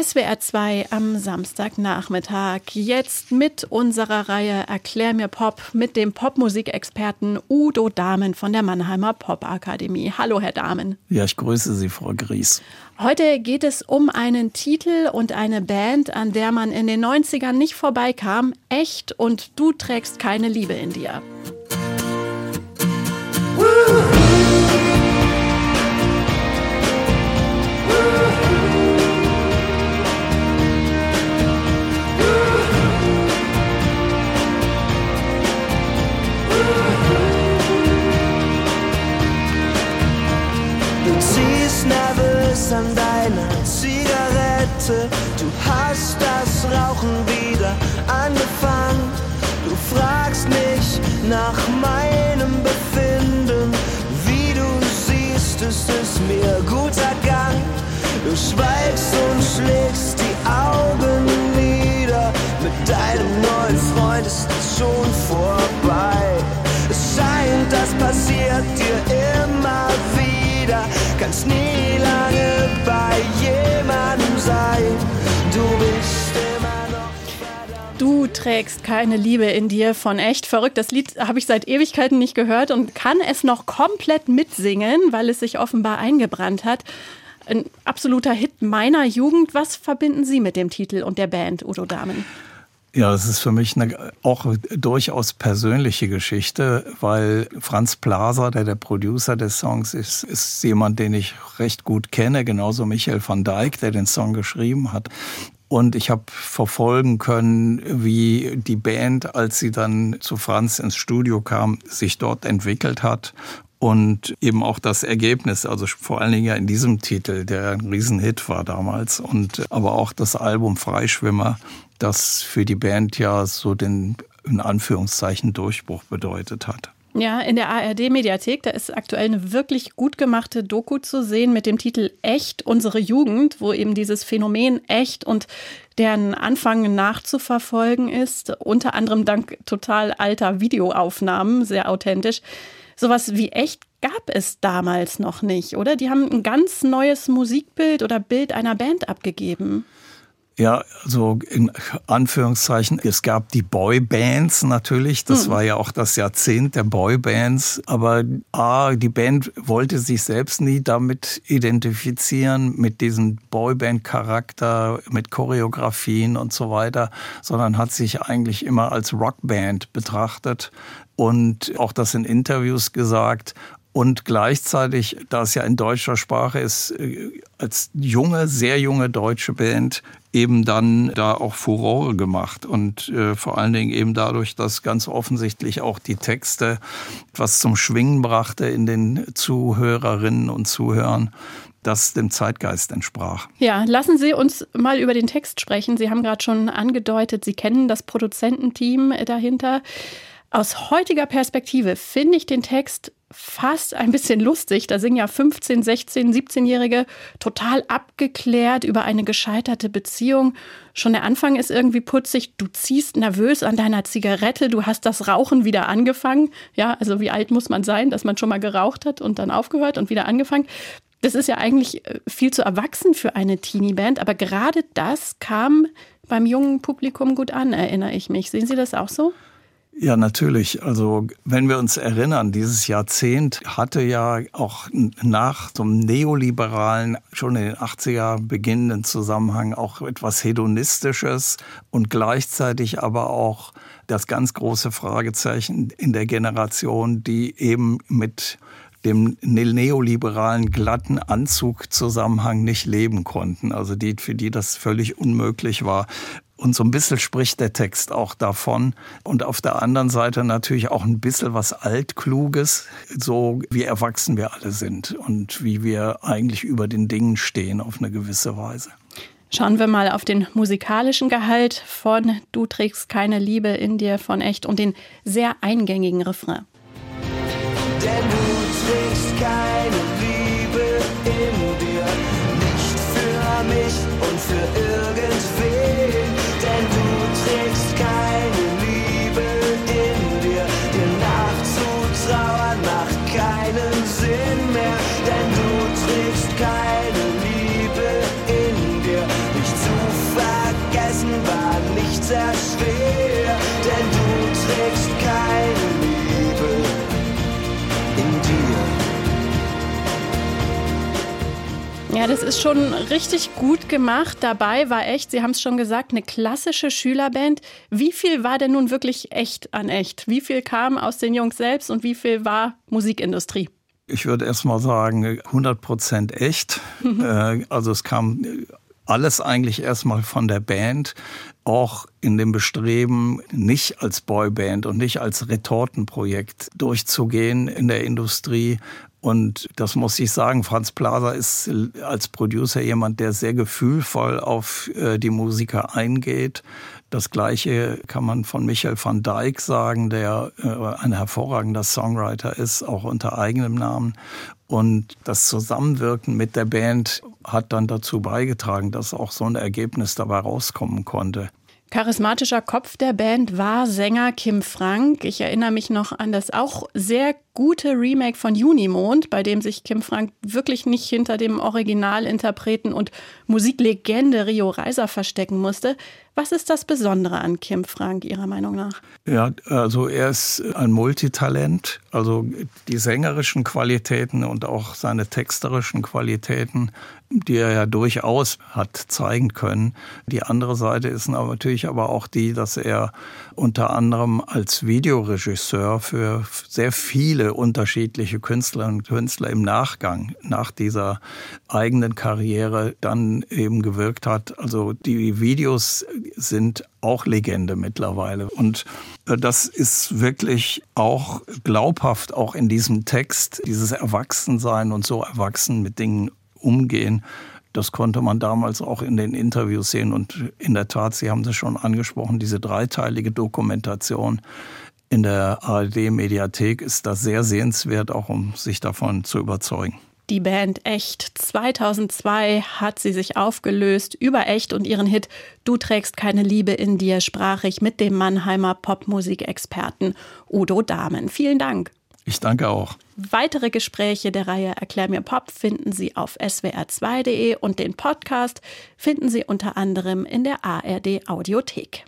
SWR 2 am Samstagnachmittag. Jetzt mit unserer Reihe Erklär mir Pop mit dem Popmusikexperten Udo Dahmen von der Mannheimer Popakademie. Hallo, Herr Dahmen. Ja, ich grüße Sie, Frau Gries. Heute geht es um einen Titel und eine Band, an der man in den 90ern nicht vorbeikam. Echt und du trägst keine Liebe in dir. An deiner Zigarette. Du hast das Rauchen wieder angefangen. Du fragst mich nach meinem Befinden. Wie du siehst, ist es mir guter Gang. Du schweigst und schlägst die Augen nieder. Mit deinem neuen Freund ist es schon vorbei. Es scheint, das passiert dir immer wieder. Trägst keine Liebe in dir von echt verrückt. Das Lied habe ich seit Ewigkeiten nicht gehört und kann es noch komplett mitsingen, weil es sich offenbar eingebrannt hat. Ein absoluter Hit meiner Jugend. Was verbinden Sie mit dem Titel und der Band Udo Damen? Ja, das ist für mich eine auch durchaus persönliche Geschichte, weil Franz Plaser, der der Producer des Songs ist, ist jemand, den ich recht gut kenne, genauso Michael van Dijk, der den Song geschrieben hat. Und ich habe verfolgen können, wie die Band, als sie dann zu Franz ins Studio kam, sich dort entwickelt hat und eben auch das Ergebnis, also vor allen Dingen ja in diesem Titel, der ein Riesenhit war damals und aber auch das Album Freischwimmer, das für die Band ja so den in Anführungszeichen Durchbruch bedeutet hat. Ja, in der ARD-Mediathek, da ist aktuell eine wirklich gut gemachte Doku zu sehen mit dem Titel Echt, unsere Jugend, wo eben dieses Phänomen echt und deren Anfang nachzuverfolgen ist, unter anderem dank total alter Videoaufnahmen, sehr authentisch. Sowas wie echt gab es damals noch nicht, oder? Die haben ein ganz neues Musikbild oder Bild einer Band abgegeben. Ja, also in Anführungszeichen, es gab die Boybands natürlich, das mhm. war ja auch das Jahrzehnt der Boybands, aber A, die Band wollte sich selbst nie damit identifizieren, mit diesem Boyband-Charakter, mit Choreografien und so weiter, sondern hat sich eigentlich immer als Rockband betrachtet und auch das in Interviews gesagt. Und gleichzeitig, da es ja in deutscher Sprache ist, äh, als junge, sehr junge deutsche Band eben dann da auch Furore gemacht und äh, vor allen Dingen eben dadurch, dass ganz offensichtlich auch die Texte was zum Schwingen brachte in den Zuhörerinnen und Zuhörern das dem Zeitgeist entsprach. Ja, lassen Sie uns mal über den Text sprechen. Sie haben gerade schon angedeutet, Sie kennen das Produzententeam dahinter. Aus heutiger Perspektive finde ich den Text fast ein bisschen lustig. Da singen ja 15, 16, 17-Jährige total abgeklärt über eine gescheiterte Beziehung. Schon der Anfang ist irgendwie putzig. Du ziehst nervös an deiner Zigarette. Du hast das Rauchen wieder angefangen. Ja, also wie alt muss man sein, dass man schon mal geraucht hat und dann aufgehört und wieder angefangen? Das ist ja eigentlich äh, viel zu erwachsen für eine Teenie-Band. Aber gerade das kam beim jungen Publikum gut an, erinnere ich mich. Sehen Sie das auch so? Ja, natürlich. Also wenn wir uns erinnern, dieses Jahrzehnt hatte ja auch nach zum neoliberalen, schon in den 80er beginnenden Zusammenhang auch etwas Hedonistisches und gleichzeitig aber auch das ganz große Fragezeichen in der Generation, die eben mit dem neoliberalen glatten Anzugzusammenhang nicht leben konnten. Also die, für die das völlig unmöglich war. Und so ein bisschen spricht der Text auch davon. Und auf der anderen Seite natürlich auch ein bisschen was Altkluges, so wie erwachsen wir alle sind und wie wir eigentlich über den Dingen stehen auf eine gewisse Weise. Schauen wir mal auf den musikalischen Gehalt von Du trägst keine Liebe in dir von echt und den sehr eingängigen Refrain. Denn du trägst keine Liebe in dir, nicht für mich und für irgendwen. Ja, das ist schon richtig gut gemacht. Dabei war echt, Sie haben es schon gesagt, eine klassische Schülerband. Wie viel war denn nun wirklich echt an echt? Wie viel kam aus den Jungs selbst und wie viel war Musikindustrie? Ich würde erst mal sagen, 100 Prozent echt. Äh, also es kam alles eigentlich erstmal von der Band, auch in dem Bestreben, nicht als Boyband und nicht als Retortenprojekt durchzugehen in der Industrie. Und das muss ich sagen, Franz Plaza ist als Producer jemand, der sehr gefühlvoll auf äh, die Musiker eingeht. Das Gleiche kann man von Michael van Dijk sagen, der äh, ein hervorragender Songwriter ist, auch unter eigenem Namen. Und das Zusammenwirken mit der Band hat dann dazu beigetragen, dass auch so ein Ergebnis dabei rauskommen konnte. Charismatischer Kopf der Band war Sänger Kim Frank. Ich erinnere mich noch an das auch sehr gute Remake von Junimond, bei dem sich Kim Frank wirklich nicht hinter dem Originalinterpreten und Musiklegende Rio Reiser verstecken musste. Was ist das Besondere an Kim Frank Ihrer Meinung nach? Ja, also er ist ein Multitalent. Also die sängerischen Qualitäten und auch seine texterischen Qualitäten, die er ja durchaus hat zeigen können. Die andere Seite ist natürlich aber auch die, dass er unter anderem als Videoregisseur für sehr viele unterschiedliche Künstlerinnen und Künstler im Nachgang, nach dieser eigenen Karriere dann eben gewirkt hat. Also die Videos sind auch Legende mittlerweile. Und äh, das ist wirklich auch glaubhaft, auch in diesem Text, dieses Erwachsensein und so erwachsen mit Dingen umgehen. Das konnte man damals auch in den Interviews sehen. Und in der Tat, Sie haben es schon angesprochen, diese dreiteilige Dokumentation in der ARD-Mediathek ist da sehr sehenswert, auch um sich davon zu überzeugen. Die Band Echt 2002 hat sie sich aufgelöst. Über Echt und ihren Hit Du trägst keine Liebe in dir sprach ich mit dem Mannheimer Popmusikexperten Udo Dahmen. Vielen Dank. Ich danke auch. Weitere Gespräche der Reihe Erklär mir Pop finden Sie auf swr2.de und den Podcast finden Sie unter anderem in der ARD Audiothek.